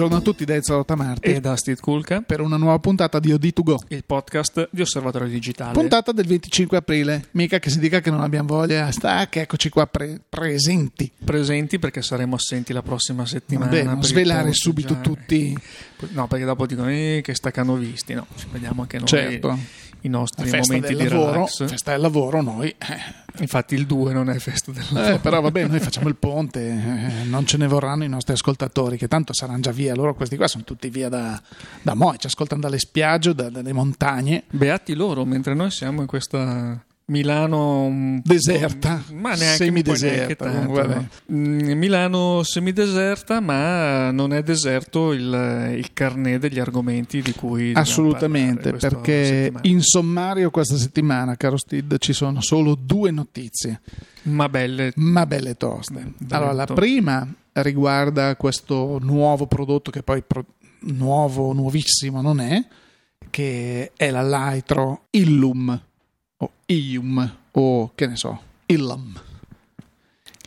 Buongiorno a tutti da Ezio Tamarti e da Steve Kulka per una nuova puntata di OD2Go, il podcast di Osservatorio Digitale. Puntata del 25 aprile, mica che si dica che non abbiamo voglia, sta che eccoci qua pre- presenti. Presenti perché saremo assenti la prossima settimana. Vabbè, non svelare subito già. tutti. No, perché dopo dicono eh, che staccano visti, no, ci vediamo anche noi. Certo i nostri momenti di lavoro, relax. Festa del lavoro, noi. Eh. Infatti il 2 non è festa del lavoro. Eh, però vabbè, noi facciamo il ponte, eh, non ce ne vorranno i nostri ascoltatori, che tanto saranno già via. Loro questi qua sono tutti via da, da Moi, ci ascoltano dalle spiagge, da, dalle montagne. Beati loro, mentre noi siamo in questa Milano deserta, ma neanche semideserta. Tanto, mm, Milano semideserta, ma non è deserto il, il carnet degli argomenti di cui assolutamente perché settimana. in sommario questa settimana, caro Stid, ci sono solo due notizie, ma belle, ma belle toste. Allora, la prima riguarda questo nuovo prodotto che poi pro- nuovo, nuovissimo non è, che è la Lightro Illum o Ium o che ne so, Illam.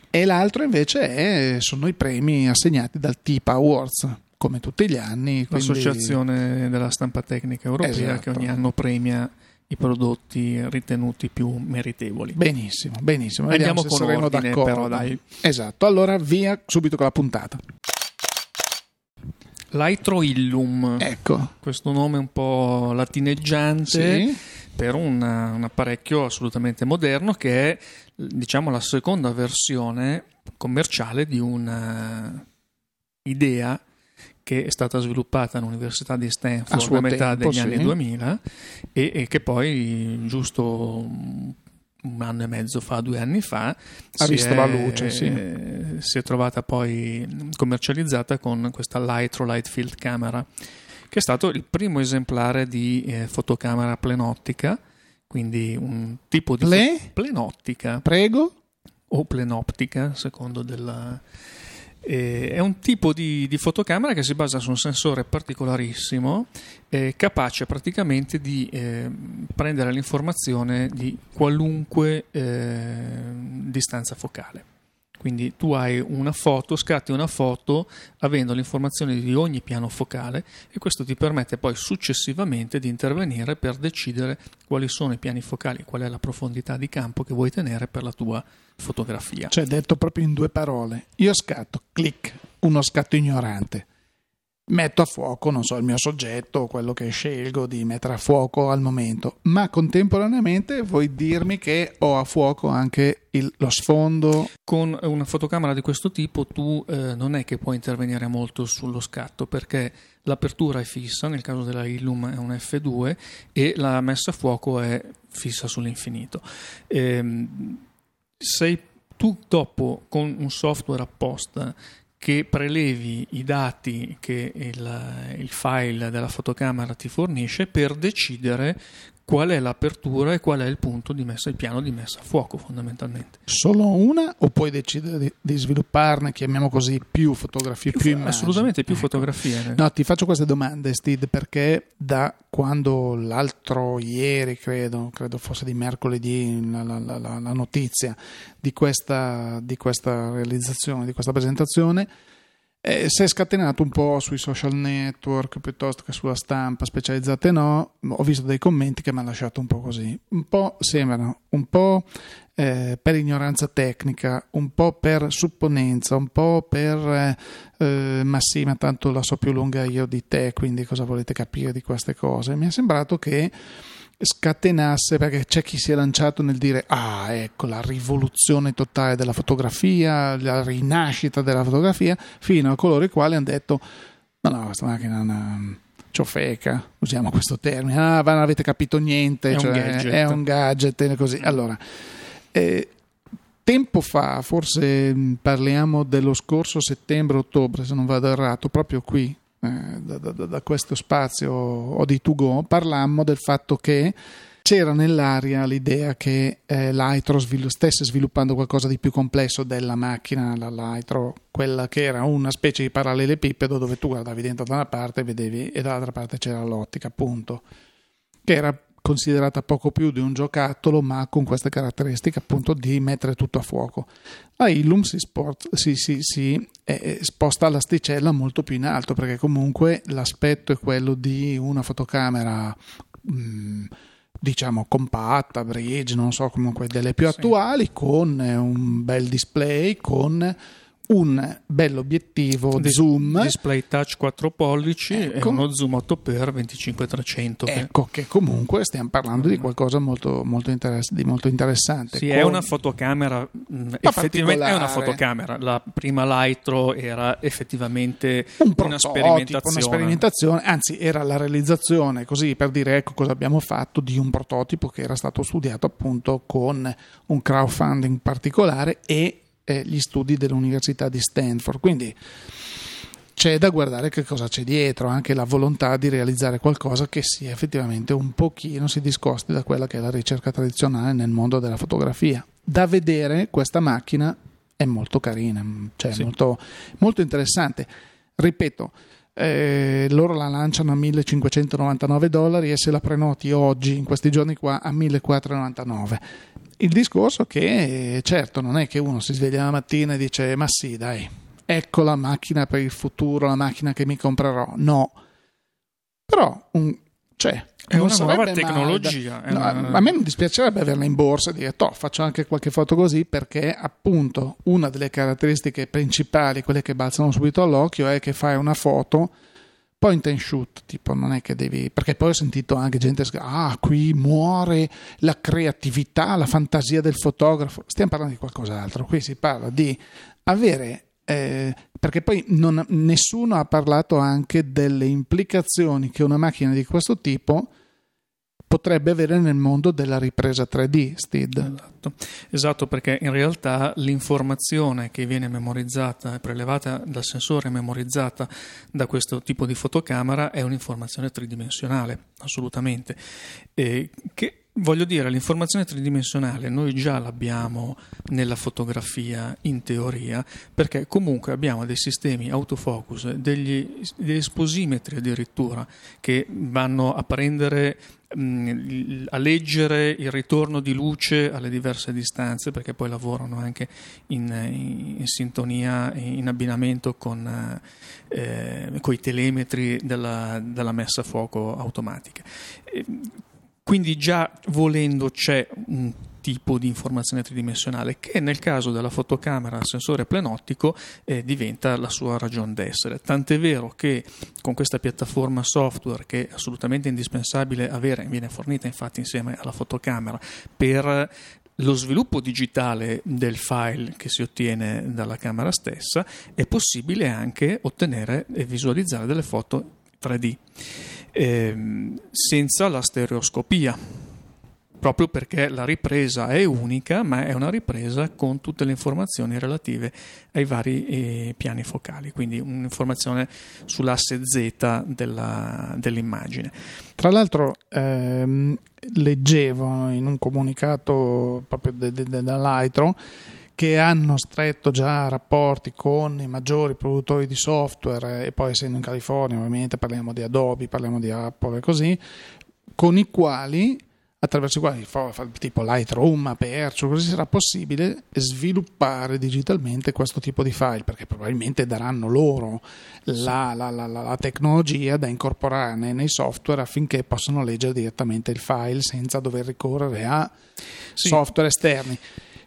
E l'altro invece è, sono i premi assegnati dal TIPA Awards, come tutti gli anni. Quindi... L'associazione della stampa tecnica europea esatto. che ogni anno premia i prodotti ritenuti più meritevoli. Benissimo, benissimo. Andiamo Vediamo con saremo ordine, d'accordo. Però, dai. Esatto, allora via subito con la puntata. L'Aitro Illum. Ecco. Questo nome un po' latineggiante. Sì per un, un, apparecchio assolutamente moderno che è diciamo la seconda versione commerciale di un'idea che è stata sviluppata all'università di Stanford a, metà tempo, degli sì. anni 2000 e, e, che poi giusto un anno e mezzo fa, due anni fa, ha visto è, la luce, sì. si è trovata poi commercializzata con questa Lightro Light Field Camera che è stato il primo esemplare di eh, fotocamera plenottica, quindi un tipo di Ple? fo- plenottica. Prego? O plenoptica, secondo della... Eh, è un tipo di, di, fotocamera che si basa su un sensore particolarissimo, eh, capace praticamente di eh, prendere l'informazione di qualunque eh, distanza focale. Quindi tu hai una foto, scatti una foto avendo le informazioni di ogni piano focale e questo ti permette poi successivamente di intervenire per decidere quali sono i piani focali, qual è la profondità di campo che vuoi tenere per la tua fotografia. Cioè, detto proprio in due parole, io scatto, clic, uno scatto ignorante metto a fuoco, non so, il mio soggetto, quello che scelgo di mettere a fuoco al momento, ma contemporaneamente vuoi dirmi che ho a fuoco anche il, lo sfondo? Con una fotocamera di questo tipo tu eh, non è che puoi intervenire molto sullo scatto perché l'apertura è fissa, nel caso della Illum è un F2 e la messa a fuoco è fissa sull'infinito. Ehm, sei tu dopo con un software apposta che prelevi i dati che il, il, file della fotocamera ti fornisce per decidere qual è l'apertura e qual è il punto di messa, il piano di messa a fuoco fondamentalmente. Solo una o puoi decidere di, di svilupparne, chiamiamo così, più fotografie, più, più immagini? Assolutamente più ecco. fotografie. No, ti faccio queste domande Steve perché da quando l'altro ieri, credo, credo fosse di mercoledì la, la, la, la notizia di questa, di questa realizzazione, di questa presentazione, eh, si è scatenato un po' sui social network piuttosto che sulla stampa specializzate no, ho visto dei commenti che mi hanno lasciato un po' così, un po' sembrano un po' eh, per ignoranza tecnica, un po' per supponenza, un po' per eh, eh, ma sì, ma tanto la so più lunga io di te, quindi cosa volete capire di queste cose? Mi è sembrato che scatenasse perché c'è chi si è lanciato nel dire ah ecco la rivoluzione totale della fotografia la rinascita della fotografia fino a coloro i quali hanno detto no no questa macchina è una ciofeca usiamo questo termine ah non avete capito niente è, cioè, un, gadget. è un gadget così allora eh, tempo fa forse parliamo dello scorso settembre-ottobre se non vado errato proprio qui eh, da, da, da, questo spazio o di To Go parlammo del fatto che c'era nell'aria l'idea che eh, l'Aitro svil- stesse sviluppando qualcosa di più complesso della macchina, la Lightro, quella che era una specie di parallelepipedo dove tu guardavi dentro da una parte vedevi, e dall'altra parte c'era l'ottica, appunto, che era considerata poco più di un giocattolo, ma con queste caratteristiche appunto di mettere tutto a fuoco. La Illum si, sport, si, si, si eh, sposta l'asticella molto più in alto perché comunque l'aspetto è quello di una fotocamera. Mh, mm, diciamo compatta, bridge, non so comunque delle più attuali, sì. con un bel display, con un bell'obiettivo Dis- zoom. display touch 4 pollici ecco. e uno zoom 8x 25-300 ecco che comunque stiamo parlando di qualcosa molto, molto, interess- di molto interessante. Sì, con... è una fotocamera effettivamente è una fotocamera. La prima Lightro era effettivamente un una sperimentazione. una sperimentazione anzi era la realizzazione così per dire ecco cosa abbiamo fatto di un prototipo che era stato studiato appunto con un crowdfunding particolare e eh, gli studi dell'Università di Stanford. Quindi c'è da guardare che cosa c'è dietro, anche la volontà di realizzare qualcosa che sia effettivamente un pochino si discosti da quella che è la ricerca tradizionale nel mondo della fotografia. Da vedere questa macchina è molto carina, cioè sì. molto, molto interessante. Ripeto, eh, loro la lanciano a 1599 dollari e se la prenoti oggi, in questi giorni qua, a 1499 il discorso che certo non è che uno si sveglia la mattina e dice ma sì dai, ecco la macchina per il futuro, la macchina che mi comprerò. No, però un, cioè, è una nuova tecnologia. Da, no, una... A me non dispiacerebbe averla in borsa e dire, toh, faccio anche qualche foto così perché appunto una delle caratteristiche principali, quelle che balzano subito all'occhio, è che fai una foto point and shoot, tipo non è che devi, perché poi ho sentito anche gente che ah, qui muore la creatività, la fantasia del fotografo. Stiamo parlando di qualcos'altro, qui si parla di avere eh, perché poi non, nessuno ha parlato anche delle implicazioni che una macchina di questo tipo potrebbe avere nel mondo della ripresa 3D, Steed. Esatto. esatto, perché in realtà l'informazione che viene memorizzata, prelevata dal sensore e memorizzata da questo tipo di fotocamera è un'informazione tridimensionale, assolutamente, e che Voglio dire, l'informazione tridimensionale noi già l'abbiamo nella fotografia in teoria, perché comunque abbiamo dei sistemi autofocus, degli, degli esposimetri addirittura, che vanno a prendere a leggere il ritorno di luce alle diverse distanze perché poi lavorano anche in, in, in sintonia, in abbinamento con, eh, i telemetri della, della, messa a fuoco automatica. Quindi già volendo c'è un tipo di informazione tridimensionale che nel caso della fotocamera a sensore plenottico eh, diventa la sua ragione d'essere. Tant'è vero che con questa piattaforma software che è assolutamente indispensabile avere, viene fornita infatti insieme alla fotocamera per lo sviluppo digitale del file che si ottiene dalla camera stessa, è possibile anche ottenere e visualizzare delle foto 3D ehm, senza la stereoscopia, proprio perché la ripresa è unica, ma è una ripresa con tutte le informazioni relative ai vari eh, piani focali, quindi un'informazione sull'asse Z della, dell'immagine. Tra l'altro ehm, leggevo in un comunicato proprio dell'Aitro che hanno stretto già rapporti con i maggiori produttori di software e poi essendo in California ovviamente parliamo di Adobe, parliamo di Apple e così, con i quali attraverso i quali tipo Lightroom, Aperture, così sarà possibile sviluppare digitalmente questo tipo di file perché probabilmente daranno loro la, la, la, la tecnologia da incorporare nei software affinché possano leggere direttamente il file senza dover ricorrere a sì. software esterni.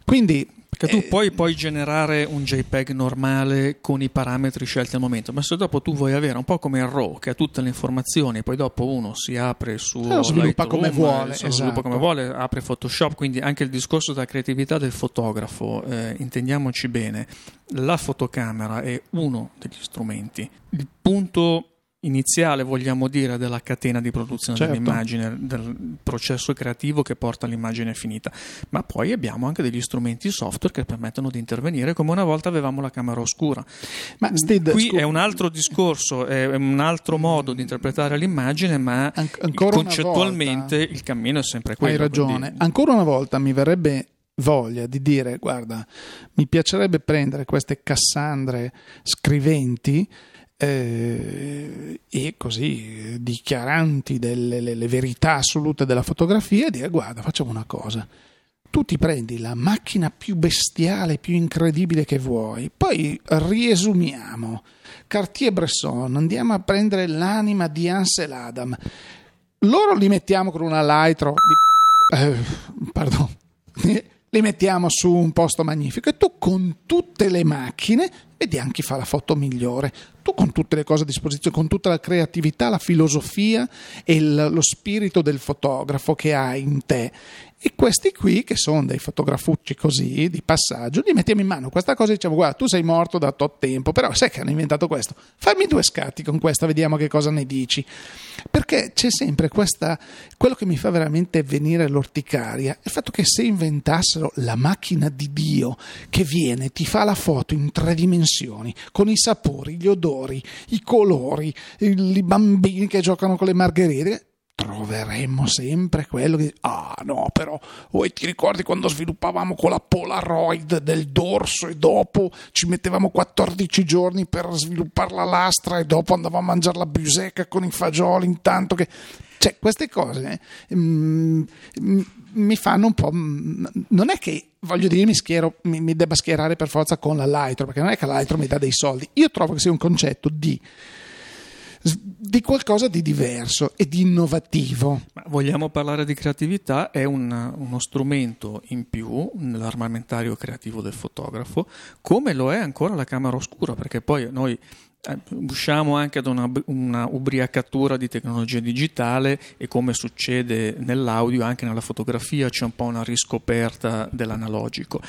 Quindi che tu eh, poi puoi generare un JPEG normale con i parametri scelti al momento, ma se dopo tu vuoi avere un po' come il RAW che ha tutte le informazioni, poi dopo uno si apre su lo sviluppa Lightroom, come vuole, esatto. sviluppa come vuole, apre Photoshop, quindi anche il discorso della creatività del fotografo, eh, intendiamoci bene, la fotocamera è uno degli strumenti. Il punto iniziale, vogliamo dire, della catena di produzione certo. dell'immagine, del processo creativo che porta all'immagine finita. Ma poi abbiamo anche degli strumenti software che permettono di intervenire come una volta avevamo la camera oscura. Ma Steve, qui scu- è un altro discorso, è un altro modo di interpretare l'immagine, ma An- concettualmente il cammino è sempre quello. Hai ragione. Quindi... Ancora una volta mi verrebbe voglia di dire guarda mi piacerebbe prendere queste Cassandre scriventi eh, e così dichiaranti delle le, le verità assolute della fotografia, dire guarda facciamo una cosa, tu ti prendi la macchina più bestiale, più incredibile che vuoi, poi riesumiamo. Cartier-Bresson, andiamo a prendere l'anima di Ansel Adam, loro li mettiamo con una Lightro di... Eh, pardon li mettiamo su un posto magnifico e tu con tutte le macchine vediamo chi fa la foto migliore. Tu con tutte le cose a disposizione, con tutta la creatività, la filosofia e lo spirito del fotografo che hai in te e questi qui, che sono dei fotografucci così, di passaggio, li mettiamo in mano questa cosa e diciamo: Guarda, tu sei morto da tot tempo, però sai che hanno inventato questo. Fammi due scatti con questa, vediamo che cosa ne dici. Perché c'è sempre questa. Quello che mi fa veramente venire l'orticaria è il fatto che se inventassero la macchina di Dio che viene, ti fa la foto in tre dimensioni, con i sapori, gli odori, i colori, i bambini che giocano con le margherite troveremmo sempre quello che ah no però voi ti ricordi quando sviluppavamo con la Polaroid del dorso e dopo ci mettevamo 14 giorni per sviluppare la lastra e dopo andavamo a mangiare la busecca con i fagioli intanto che cioè queste cose mm, mm, mi fanno un po' mm, non è che voglio dire mi, schiero, mi, mi debba schierare per forza con la Lightro perché non è che la Lightro mi dà dei soldi. Io trovo che sia un concetto di di qualcosa di diverso e di innovativo. Ma vogliamo parlare di creatività? È un, uno strumento in più nell'armamentario creativo del fotografo, come lo è ancora la camera oscura, perché poi noi eh, usciamo anche ad una, una, ubriacatura di tecnologia digitale e come succede nell'audio anche nella fotografia c'è un po' una riscoperta dell'analogico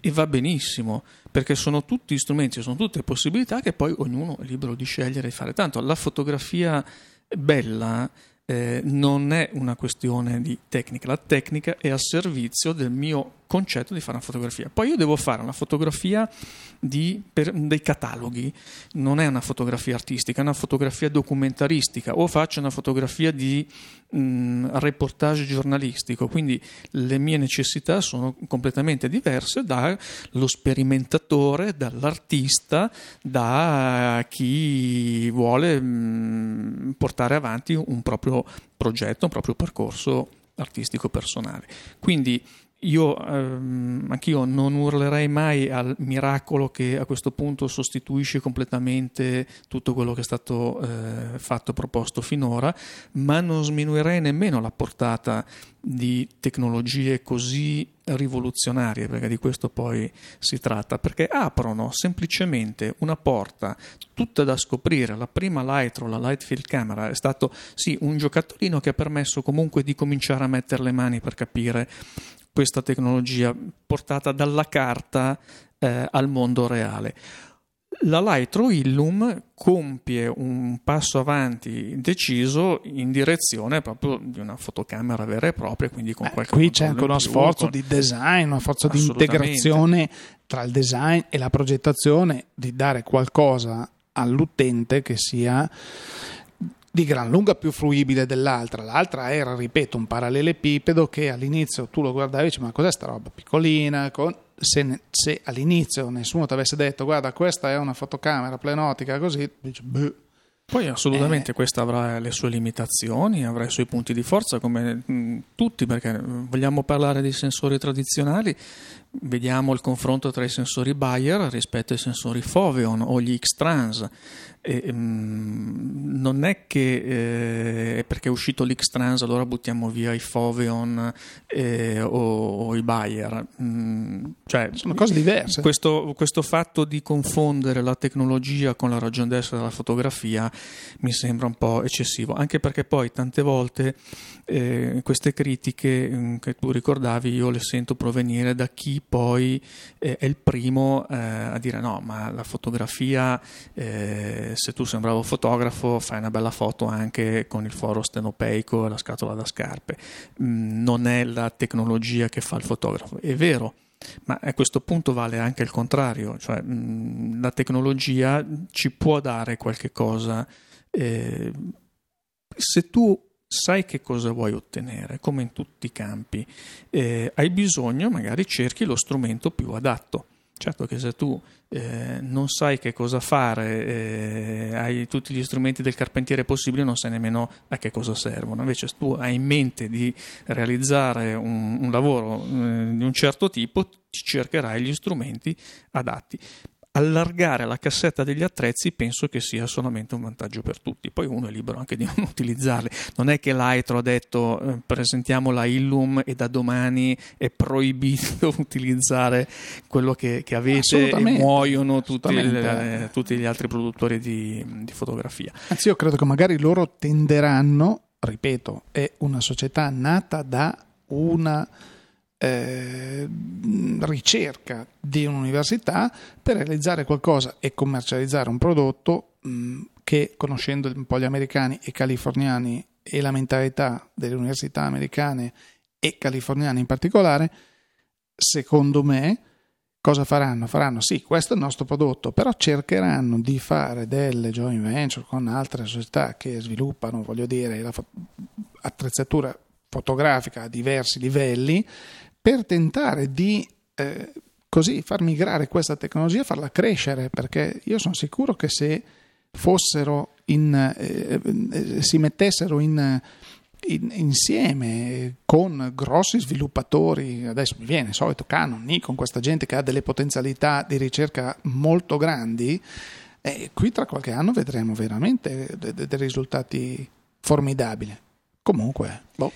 e va benissimo perché sono tutti strumenti, sono tutte possibilità che poi ognuno è libero di scegliere e fare. Tanto la fotografia bella eh, non è una questione di tecnica, la tecnica è al servizio del mio concetto di fare una fotografia. Poi io devo fare una fotografia di, per, dei cataloghi, non è una fotografia artistica, è una fotografia documentaristica o faccio una fotografia di mh, reportage giornalistico, quindi le mie necessità sono completamente diverse dallo sperimentatore, dall'artista, da chi vuole mh, portare avanti un proprio progetto, un proprio percorso artistico personale. Quindi io ehm, anch'io non urlerei mai al miracolo che a questo punto sostituisce completamente tutto quello che è stato eh, fatto e proposto finora, ma non sminuirei nemmeno la portata di tecnologie così rivoluzionarie, perché di questo poi si tratta, perché aprono semplicemente una porta tutta da scoprire. La prima Lightro, la Lightfield Camera, è stato sì un giocattolino che ha permesso comunque di cominciare a mettere le mani per capire questa tecnologia portata dalla carta eh, al mondo reale. La Lightro Illum compie un passo avanti deciso in direzione proprio di una fotocamera vera e propria, quindi con eh, qualche Qui c'è anche uno sforzo con... di design, uno sforzo di integrazione tra il design e la progettazione, di dare qualcosa all'utente che sia di gran lunga più fruibile dell'altra. L'altra era, ripeto, un parallelepipedo che all'inizio tu lo guardavi e dici ma cos'è sta roba piccolina? Se, ne, se, all'inizio nessuno ti avesse detto guarda questa è una fotocamera plenotica così, dici beh. Poi assolutamente eh. questa avrà le sue limitazioni, avrà i suoi punti di forza come mh, tutti, perché vogliamo parlare di sensori tradizionali, vediamo il confronto tra i sensori Bayer rispetto ai sensori Foveon o gli X-Trans. E, um, non è che eh, perché è uscito l'X-Trans allora buttiamo via i Foveon eh, o, o, i Bayer. Mm, cioè, Sono cose diverse. Questo, questo, fatto di confondere la tecnologia con la ragione d'essere della fotografia mi sembra un po' eccessivo, anche perché poi tante volte eh, queste critiche mm, che tu ricordavi io le sento provenire da chi poi eh, è il primo eh, a dire no, ma la fotografia, eh, se tu sei un bravo fotografo, fai una bella foto anche con il foro stenopeico e la scatola da scarpe. Mm, non è la tecnologia che fa il fotografo, è vero. Ma a questo punto vale anche il contrario, cioè mh, mm, la tecnologia ci può dare qualche cosa. Eh, se tu sai che cosa vuoi ottenere, come in tutti i campi, eh, hai bisogno, magari cerchi lo strumento più adatto. Certo che se tu eh, non sai che cosa fare, eh, hai tutti gli strumenti del carpentiere possibili, non sai nemmeno a che cosa servono. Invece se tu hai in mente di realizzare un, un lavoro eh, di un certo tipo, ti cercherai gli strumenti adatti allargare la cassetta degli attrezzi penso che sia solamente un vantaggio per tutti. Poi uno è libero anche di non utilizzarli. Non è che l'Aitro ha detto eh, presentiamo la Illum e da domani è proibito utilizzare quello che, che avete e muoiono tutti, le, tutti, gli altri produttori di, di fotografia. Anzi, io credo che magari loro tenderanno, ripeto, è una società nata da una eh, ricerca di un'università per realizzare qualcosa e commercializzare un prodotto mh, che, conoscendo un po' gli americani e californiani e la mentalità delle università americane e californiane in particolare, secondo me, cosa faranno? Faranno sì, questo è il nostro prodotto, però cercheranno di fare delle joint venture con altre società che sviluppano, voglio dire, la attrezzatura fotografica a diversi livelli per tentare di eh, così far migrare questa tecnologia, farla crescere, perché io sono sicuro che se fossero in, eh, eh, si mettessero in, in, insieme con grossi sviluppatori, adesso mi viene il solito Canon, Nikon, questa gente che ha delle potenzialità di ricerca molto grandi, eh, qui tra qualche anno vedremo veramente dei de- de risultati formidabili. Comunque, boh.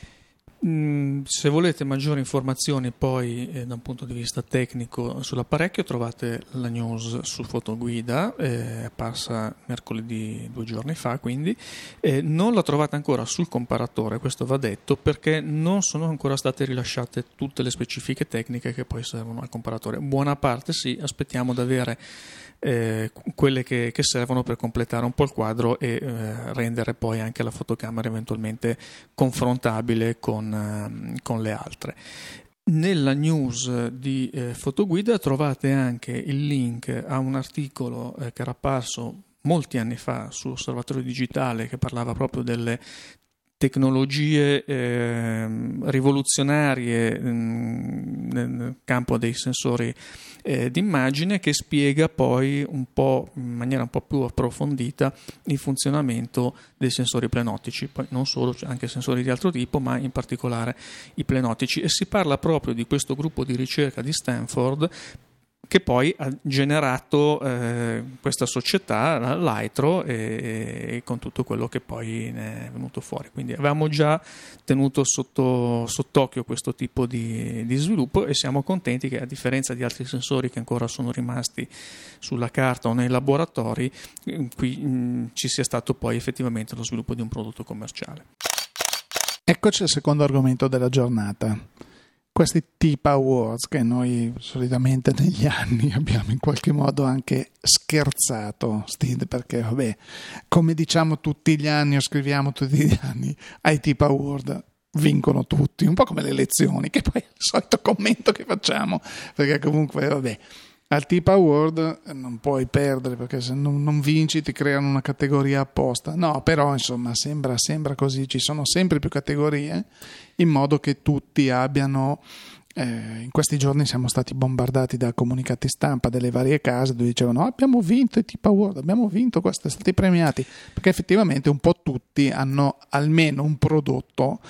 Mm, se volete maggiori informazioni poi eh, da un punto di vista tecnico sull'apparecchio trovate la news su Fotoguida, eh, è apparsa mercoledì due giorni fa quindi, eh, non la trovate ancora sul comparatore, questo va detto, perché non sono ancora state rilasciate tutte le specifiche tecniche che poi servono al comparatore. Buona parte sì, aspettiamo di avere eh, quelle che, che, servono per completare un po' il quadro e eh, rendere poi anche la fotocamera eventualmente confrontabile con, eh, con le altre. Nella news di eh, Fotoguida trovate anche il link a un articolo eh, che era apparso molti anni fa su Osservatorio Digitale che parlava proprio delle tecnologie eh, rivoluzionarie mh, mm, nel campo dei sensori eh, d'immagine che spiega poi un po' in maniera un po' più approfondita il funzionamento dei sensori plenotici, poi non solo, anche sensori di altro tipo, ma in particolare i plenotici e si parla proprio di questo gruppo di ricerca di Stanford che poi ha generato eh, questa società, l'Aitro, e, e, con tutto quello che poi ne è venuto fuori. Quindi avevamo già tenuto sotto, sott'occhio questo tipo di, di, sviluppo e siamo contenti che a differenza di altri sensori che ancora sono rimasti sulla carta o nei laboratori, qui mh, ci sia stato poi effettivamente lo sviluppo di un prodotto commerciale. Eccoci al secondo argomento della giornata questi tip awards che noi solitamente negli anni abbiamo in qualche modo anche scherzato Steve perché vabbè come diciamo tutti gli anni o scriviamo tutti gli anni ai tip award vincono tutti un po' come le elezioni che poi è il solito commento che facciamo perché comunque vabbè al Tip Award eh, non puoi perdere perché se non, non, vinci ti creano una categoria apposta. No, però insomma sembra, sembra così, ci sono sempre più categorie in modo che tutti abbiano... Eh, in questi giorni siamo stati bombardati da comunicati stampa delle varie case dove dicevano abbiamo vinto i Tip Award, abbiamo vinto questo, siamo stati premiati perché effettivamente un po' tutti hanno almeno un prodotto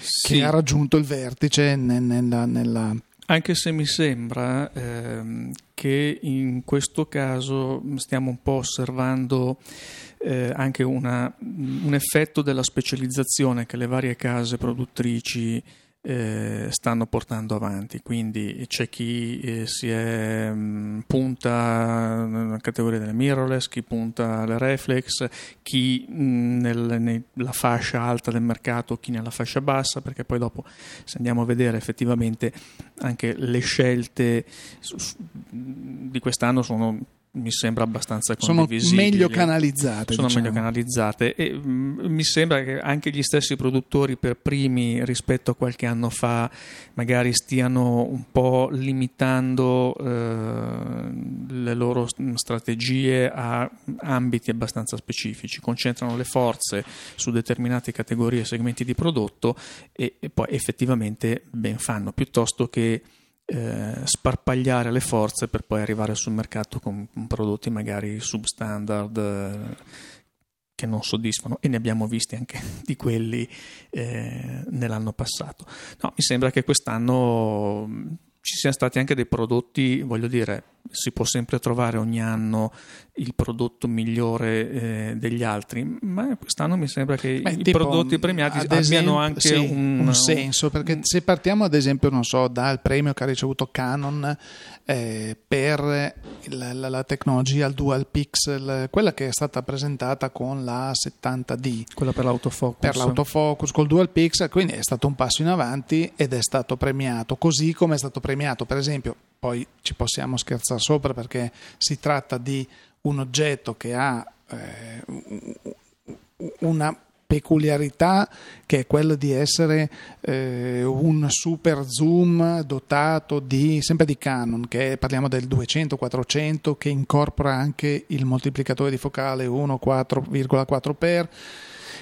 sì. che ha raggiunto il vertice nella, nella anche se mi sembra ehm, che in questo caso stiamo un po' osservando eh, anche una, un effetto della specializzazione che le varie case produttrici eh, stanno portando avanti. Quindi c'è chi eh, si è, mh, mm, punta nella categoria delle mirrorless, chi punta alle reflex, chi mh, mm, nel, nella fascia alta del mercato, chi nella fascia bassa, perché poi dopo se andiamo a vedere effettivamente anche le scelte di quest'anno sono mi sembra abbastanza condivisibile. Sono meglio canalizzate. Sono diciamo. meglio canalizzate e mh, mm, mi sembra che anche gli stessi produttori per primi rispetto a qualche anno fa magari stiano un po' limitando eh, le loro strategie a ambiti abbastanza specifici, concentrano le forze su determinate categorie e segmenti di prodotto e, e poi effettivamente ben fanno, piuttosto che eh, sparpagliare le forze per poi arrivare sul mercato con, prodotti magari substandard eh, che non soddisfano e ne abbiamo visti anche di quelli eh, nell'anno passato. No, mi sembra che quest'anno ci siano stati anche dei prodotti, voglio dire, si può sempre trovare ogni anno il prodotto migliore eh, degli altri, ma quest'anno mi sembra che Beh, i tipo, prodotti premiati abbiano esempio, anche sì, un, un, senso, perché un... se partiamo ad esempio, non so, dal premio che ha ricevuto Canon eh, per la, la, la, tecnologia Dual Pixel, quella che è stata presentata con la 70D, quella per l'autofocus, per l'autofocus col Dual Pixel, quindi è stato un passo in avanti ed è stato premiato, così come è stato premiato per esempio poi ci possiamo scherzare sopra perché si tratta di un oggetto che ha eh, una peculiarità che è quella di essere eh, un super zoom dotato di, sempre di Canon, che parliamo del 200-400 che incorpora anche il moltiplicatore di focale 1 4,4x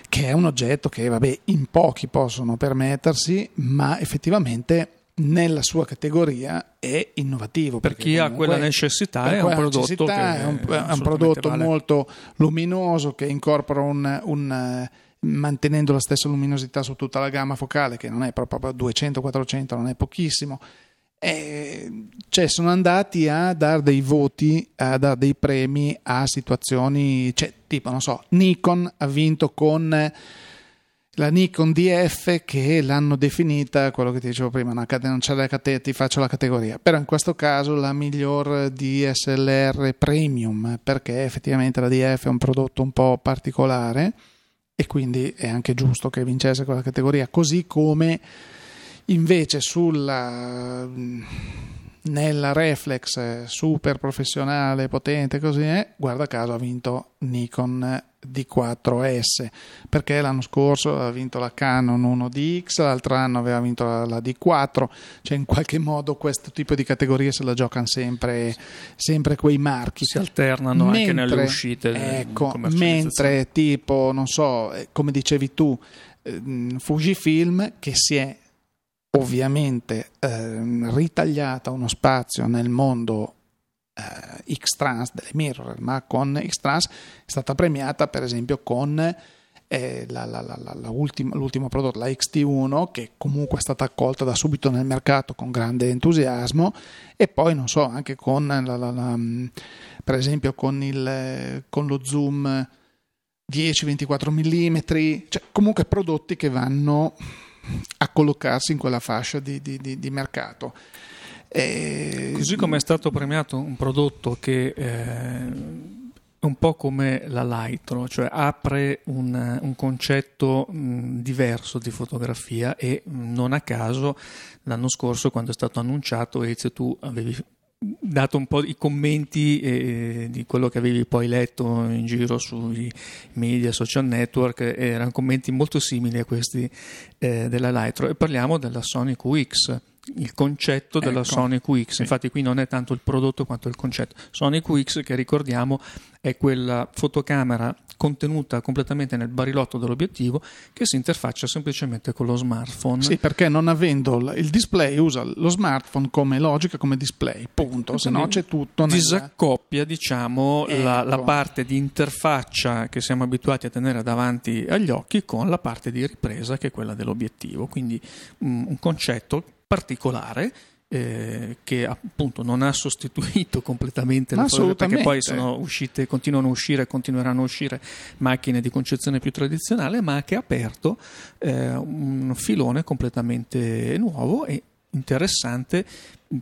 che è un oggetto che vabbè in pochi possono permettersi, ma effettivamente nella sua categoria è innovativo. Per chi ha quella necessità è un prodotto, è un, è un prodotto vale. molto luminoso che incorpora un, un mantenendo la stessa luminosità su tutta la gamma focale, che non è proprio 200-400, non è pochissimo. E cioè sono andati a dare dei voti, a dare dei premi a situazioni, cioè, tipo, non so, Nikon ha vinto con la Nikon DF che l'hanno definita, quello che ti dicevo prima, una, non c'è la categoria, ti faccio la categoria, però in questo caso la miglior DSLR premium, perché effettivamente la DF è un prodotto un po' particolare e quindi è anche giusto che vincesse quella categoria, così come invece sulla nella reflex super professionale, potente così è, guarda caso ha vinto Nikon D4S perché l'anno scorso aveva vinto la Canon 1DX, l'altro anno aveva vinto la, la, D4, cioè in qualche modo questo tipo di categorie se la giocano sempre, sempre quei marchi. Si alternano mentre, anche nelle uscite. Ecco, mentre tipo, non so, eh, come dicevi tu, eh, Fujifilm che si è ovviamente eh, ritagliata uno spazio nel mondo eh, X-Trans delle mirror, ma con X-Trans è stata premiata per esempio con eh, la, la, la, l'ultimo prodotto, la XT1, che comunque è stata accolta da subito nel mercato con grande entusiasmo e poi non so, anche con per esempio con, il, con lo zoom 10-24 mm, cioè comunque prodotti che vanno a collocarsi in quella fascia di, di, di, di mercato. E... Così come è stato premiato un prodotto che eh, è un po' come la Lightro, cioè apre un, un concetto diverso di fotografia e non a caso l'anno scorso quando è stato annunciato Ezio tu avevi dato un po' i commenti eh, di quello che avevi poi letto in giro sui media, social network, erano commenti molto simili a questi eh, della Lightro. E parliamo della Sony QX il concetto della ecco. Sony QX. Sì. Infatti, qui non è tanto il prodotto quanto il concetto. Sony QX, che ricordiamo, è quella fotocamera contenuta completamente nel barilotto dell'obiettivo che si interfaccia semplicemente con lo smartphone. Sì, perché non avendo il display usa lo smartphone come logica, come display, punto, se no c'è tutto. Nel... Disaccoppia, diciamo, ecco. la, la, parte di interfaccia che siamo abituati a tenere davanti agli occhi con la parte di ripresa che è quella dell'obiettivo. Quindi um, un concetto particolare eh, che appunto non ha sostituito completamente la fotografia perché poi sono uscite, continuano a uscire e continueranno a uscire macchine di concezione più tradizionale ma che ha aperto eh, un filone completamente nuovo e interessante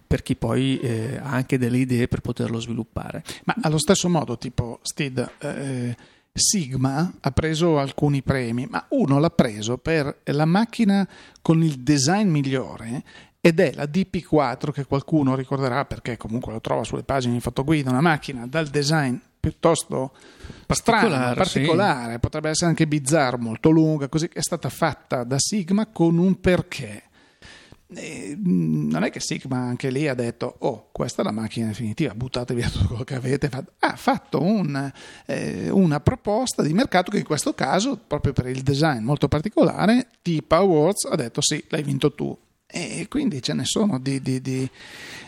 per chi poi eh, ha anche delle idee per poterlo sviluppare. Ma allo stesso modo, tipo Steve, eh, Sigma ha preso alcuni premi, ma uno l'ha preso per la macchina con il design migliore ed è la DP4 che qualcuno ricorderà perché comunque lo trova sulle pagine di fotoguida, una macchina dal design piuttosto particolare, strano, particolare, sì. potrebbe essere anche bizzarro, molto lunga, così è stata fatta da Sigma con un perché e mm, non è che Sigma anche lì ha detto oh questa è la macchina definitiva buttate via tutto quello che avete fatto ha fatto un, eh, una proposta di mercato che in questo caso proprio per il design molto particolare Tipa Awards ha detto sì l'hai vinto tu. E quindi ce ne sono di, di, di,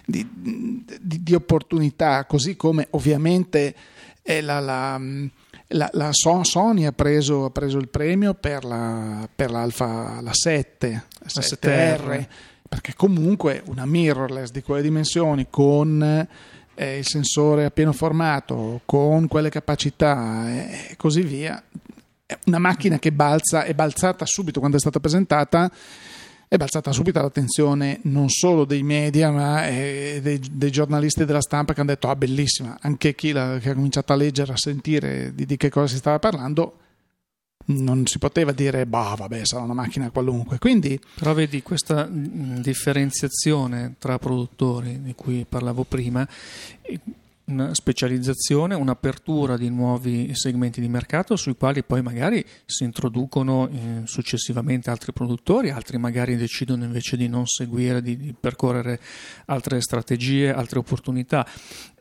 di opportunità, così come ovviamente la, la, la, la, Sony ha preso, ha preso, il premio per, la, per l'Alfa la 7, la 7R, perché comunque una mirrorless di quelle dimensioni con eh, il sensore a pieno formato, con quelle capacità e così via, è una macchina che balza, è balzata subito quando è stata presentata è balzata subito l'attenzione non solo dei media ma eh, dei, dei, giornalisti della stampa che hanno detto ah bellissima, anche chi ha cominciato a leggere, a sentire di, di che cosa si stava parlando non si poteva dire bah vabbè sarà una macchina qualunque quindi però vedi questa differenziazione tra produttori di cui parlavo prima una specializzazione, un'apertura di nuovi segmenti di mercato sui quali poi magari si introducono eh, successivamente altri produttori, altri magari decidono invece di non seguire, di, di percorrere altre strategie, altre opportunità.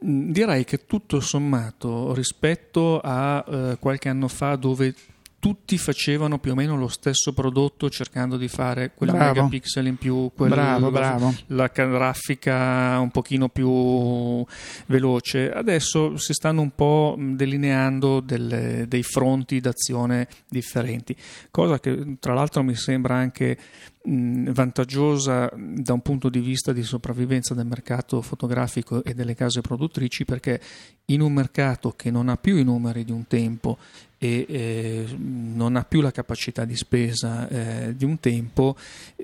Mm, direi che tutto sommato rispetto a eh, qualche anno fa dove tutti facevano più o meno lo stesso prodotto cercando di fare quel bravo. megapixel in più, quella, bravo, bravo. la grafica un pochino più veloce. Adesso si stanno un po' delineando delle, dei fronti d'azione differenti, cosa che tra l'altro mi sembra anche vantaggiosa da un punto di vista di sopravvivenza del mercato fotografico e delle case produttrici perché in un mercato che non ha più i numeri di un tempo e eh, non ha più la capacità di spesa eh, di un tempo,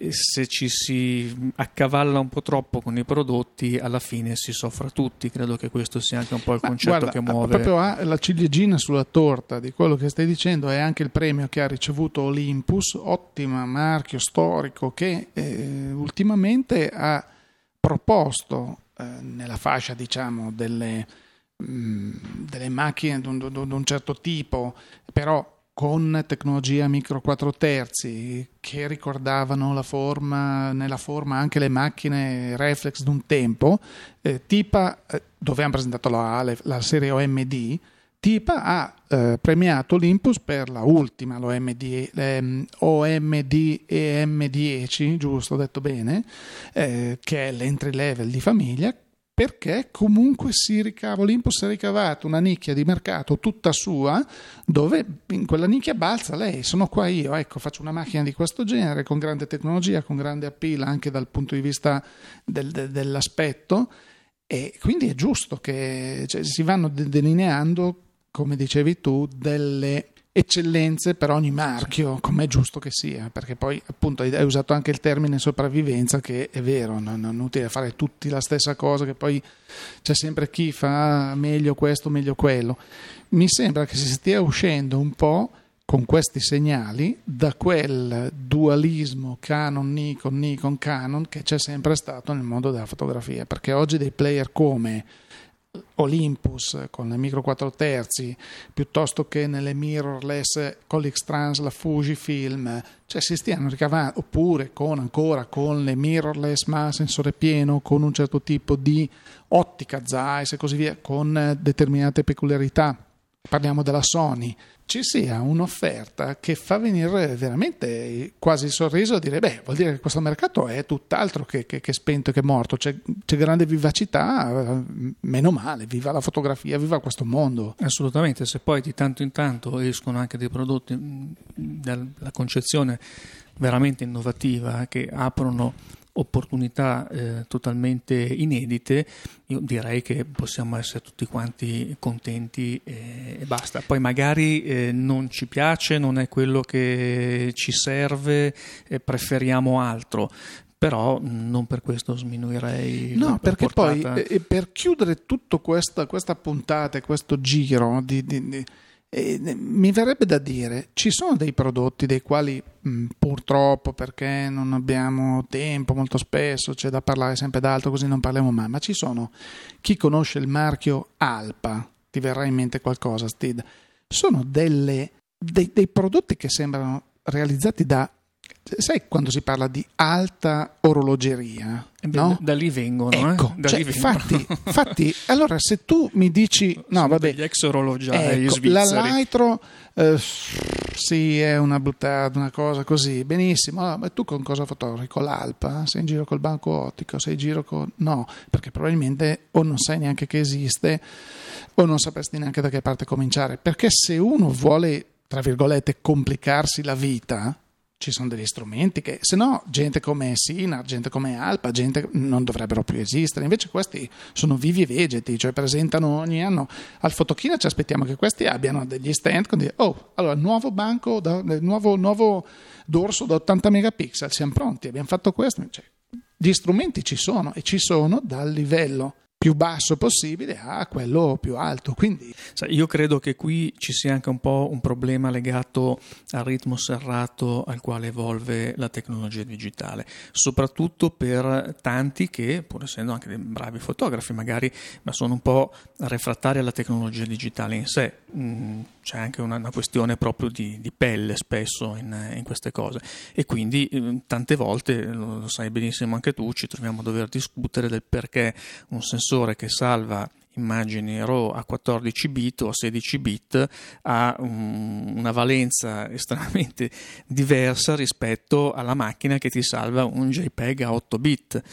se ci si accavalla un po' troppo con i prodotti, alla fine si soffre tutti. Credo che questo sia anche un po' il concetto guarda, che muove. Proprio la ciliegina sulla torta di quello che stai dicendo è anche il premio che ha ricevuto Olympus, ottima marchio storico che eh, ultimamente ha proposto eh, nella fascia diciamo delle delle macchine di un, certo tipo, però con tecnologia micro 4 terzi che ricordavano la forma, nella forma anche le macchine reflex di un tempo, eh, Tipa, eh, dove hanno presentato la, la serie OMD, Tipa ha eh, premiato l'Impus per la ultima, l'OMD, OMD EM10, giusto, ho detto bene, eh, che è l'entry level di famiglia, perché comunque si ricava, Olympus ha ricavato una nicchia di mercato tutta sua, dove in quella nicchia balza lei, sono qua io, ecco, faccio una macchina di questo genere, con grande tecnologia, con grande appeal anche dal punto di vista del, de, dell'aspetto, e quindi è giusto che cioè, si vanno delineando, come dicevi tu, delle eccellenze per ogni marchio, come è giusto che sia, perché poi appunto hai usato anche il termine sopravvivenza che è vero, non, è utile fare tutti la stessa cosa, che poi c'è sempre chi fa meglio questo, meglio quello. Mi sembra che si stia uscendo un po' con questi segnali da quel dualismo Canon, Nikon, Nikon, Canon che c'è sempre stato nel mondo della fotografia, perché oggi dei player come Olympus con le micro 4 terzi piuttosto che nelle mirrorless con l'X-Trans, la Fujifilm, cioè si stiano ricavando, oppure con ancora con le mirrorless ma sensore pieno, con un certo tipo di ottica Zeiss e così via, con determinate peculiarità. Parliamo della Sony, ci sia un'offerta che fa venire veramente quasi il sorriso a dire beh vuol dire che questo mercato è tutt'altro che, che, che spento che morto. C'è, c'è, grande vivacità meno male viva la fotografia viva questo mondo. Assolutamente se poi di tanto in tanto escono anche dei prodotti dalla concezione veramente innovativa che aprono opportunità eh, totalmente inedite, io direi che possiamo essere tutti quanti contenti e, e basta. Poi magari eh, non ci piace, non è quello che ci serve, eh, preferiamo altro però non per questo sminuirei no perché portata. poi eh, per chiudere tutta questa, questa puntata questo giro di, di, di e mi verrebbe da dire, ci sono dei prodotti dei quali mh, purtroppo perché non abbiamo tempo molto spesso, c'è da parlare sempre d'altro così non parliamo mai, ma ci sono. Chi conosce il marchio Alpa, ti verrà in mente qualcosa Steve, sono delle, dei, dei prodotti che sembrano realizzati da sai quando si parla di alta orologeria? Eh beh, no? Da lì vengono, Ecco, eh? Cioè, lì vengono. infatti, infatti, allora se tu mi dici, no Sono vabbè, degli ex orologiai ecco, la Lightro, eh, sì, è una buttata, una cosa così, benissimo, ah, ma tu con cosa fotografi? Con l'Alpa? Sei in giro col banco ottico? Sei in giro con... No, perché probabilmente o non sai neanche che esiste o non sapresti neanche da che parte cominciare, perché se uno vuole, tra virgolette, complicarsi la vita, ci sono degli strumenti che, se no, gente come Sinar, gente come Alpa, gente non dovrebbero più esistere. Invece questi sono vivi e vegeti, cioè presentano ogni anno al Fotochina. Ci aspettiamo che questi abbiano degli stand con dire, oh, allora, nuovo banco, da, nuovo, nuovo dorso da 80 megapixel, siamo pronti, abbiamo fatto questo. Cioè, gli strumenti ci sono e ci sono dal livello più basso possibile a quello più alto. Quindi io credo che qui ci sia anche un po' un problema legato al ritmo serrato al quale evolve la tecnologia digitale, soprattutto per tanti che, pur essendo anche dei bravi fotografi, magari ma sono un po' refrattari alla tecnologia digitale in sé. Mm, c'è anche una, una questione proprio di, di pelle spesso in, in, queste cose e quindi eh, tante volte, lo sai benissimo anche tu, ci troviamo a dover discutere del perché un sensore che salva immagini RAW a 14 bit o a 16 bit ha um, una valenza estremamente diversa rispetto alla macchina che ti salva un JPEG a 8 bit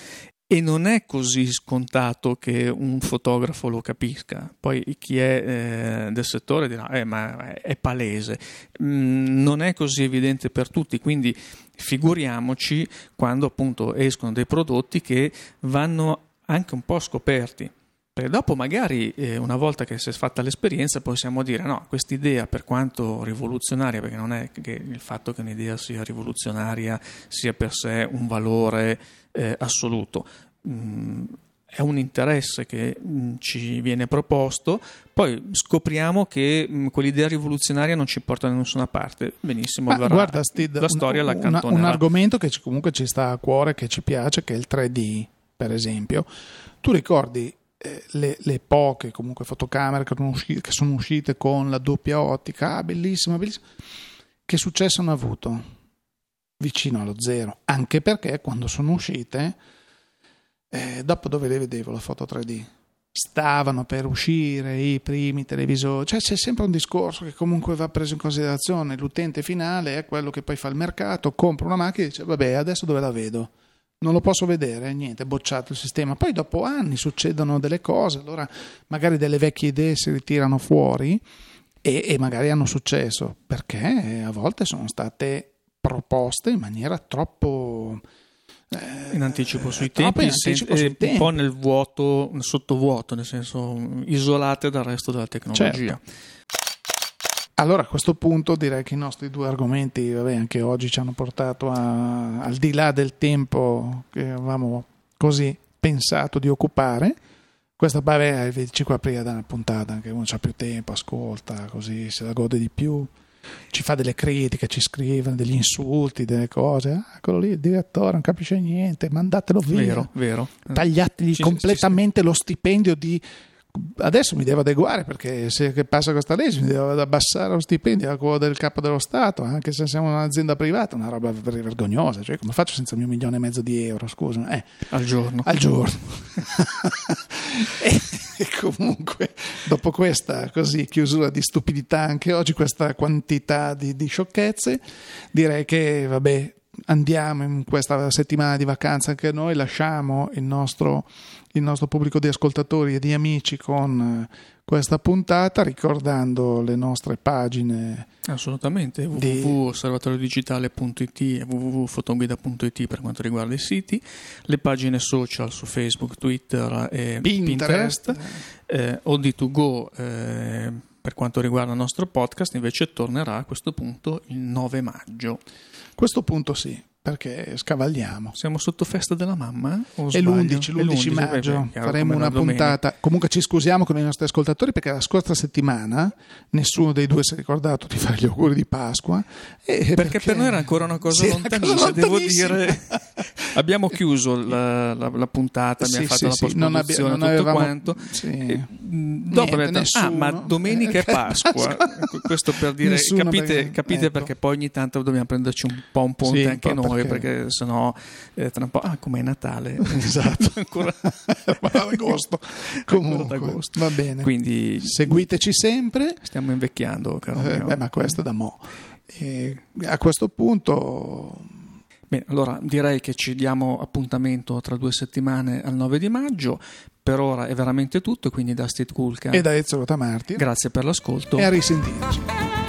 e non è così scontato che un fotografo lo capisca. Poi chi è eh, del settore dirà: eh, ma è palese. Mm, non è così evidente per tutti, quindi figuriamoci quando appunto escono dei prodotti che vanno anche un po' scoperti. Perché dopo magari eh, una volta che si è fatta l'esperienza possiamo dire no, quest'idea per quanto rivoluzionaria, perché non è che il fatto che un'idea sia rivoluzionaria sia per sé un valore eh, assoluto, mm, è un interesse che mm, ci viene proposto, poi scopriamo che mm, quell'idea rivoluzionaria non ci porta da nessuna parte. Benissimo, Ma verrà, guarda, Steve, la storia un, la cantonerà. un argomento che ci, comunque ci sta a cuore, che ci piace, che è il 3D, per esempio. Tu ricordi eh, le, le, poche comunque fotocamere che, uscite, che sono uscite con la doppia ottica, ah, bellissima, bellissima. Che successo hanno avuto? Vicino allo zero, anche perché quando sono uscite, eh, dopo dove le vedevo la foto 3D? Stavano per uscire i primi televisori, cioè c'è sempre un discorso che comunque va preso in considerazione. L'utente finale è quello che poi fa il mercato, compra una macchina e dice: Vabbè, adesso dove la vedo? Non lo posso vedere, niente, è bocciato il sistema. Poi dopo anni succedono delle cose, allora magari delle vecchie idee si ritirano fuori e, e magari hanno successo, perché a volte sono state proposte in maniera troppo... Eh, in anticipo sui tempi, in anticipo sen- sui eh, tempi. un po' nel vuoto, sottovuoto, nel senso isolate dal resto della tecnologia. Certo. Allora a questo punto direi che i nostri due argomenti, vabbè, anche oggi ci hanno portato a, al di là del tempo che avevamo così pensato di occupare. Questa vabbè, vedici qua prima della puntata, che uno ha più tempo, ascolta, così se la gode di più, ci fa delle critiche, ci scrive degli insulti, delle cose. Ah, quello lì, il direttore, non capisce niente, mandatelo via. Vero, vero. Tagliategli Ci- completamente lo stipendio di adesso mi devo adeguare perché se che passa questa legge mi devo abbassare lo stipendio a quello del capo dello Stato anche se siamo un'azienda privata una roba ver- vergognosa cioè come faccio senza il mio milione e mezzo di euro scusa eh, Al giorno. al giorno e, e comunque dopo questa così chiusura di stupidità anche oggi questa quantità di, di sciocchezze direi che vabbè andiamo in questa settimana di vacanza anche noi lasciamo il nostro, il nostro pubblico di ascoltatori e di amici con eh, questa puntata ricordando le nostre pagine Assolutamente, Di- www.osservatoriodigitale.it e www.fotoguida.it per quanto riguarda i siti, le pagine social su Facebook, Twitter e Pinterest, Pinterest, eh, OD2Go eh, per quanto riguarda il nostro podcast invece tornerà a questo punto il 9 maggio. questo punto sì perché scavagliamo Siamo sotto festa della mamma? O È sbaglio? l'11, È l'11 beh, maggio beh, faremo una domenica. puntata. Comunque ci scusiamo con i nostri ascoltatori perché la scorsa settimana nessuno dei due si è ricordato di fare gli auguri di Pasqua. e Perché per noi era ancora una cosa Sì, lontanissima, devo dire. abbiamo chiuso la, la, la puntata, abbiamo Sì, fatto sì, la non abbi- non tutto avevamo- quanto. sì. E, mh, dopo Niente, detto, ah, ma nessuno. domenica è Pasqua. Questo per dire, Nessuno capite, perché- capite ecco. perché poi ogni tanto dobbiamo prenderci un po' un ponte anche un po' noi, perché- sennò eh, tra un po', ah, com'è Natale? Esatto. Ancora- ad agosto. Comunque, agosto. va bene. Quindi Seguiteci sempre. stiamo invecchiando, caro Eh, beh, ma questo è da mo'. E a questo punto, Bene, allora direi che ci diamo appuntamento tra due settimane al 9 di maggio. Per ora è veramente tutto, quindi da Steve Kulka. e da Ezio Rotamarti. Grazie per l'ascolto. E a risentirci.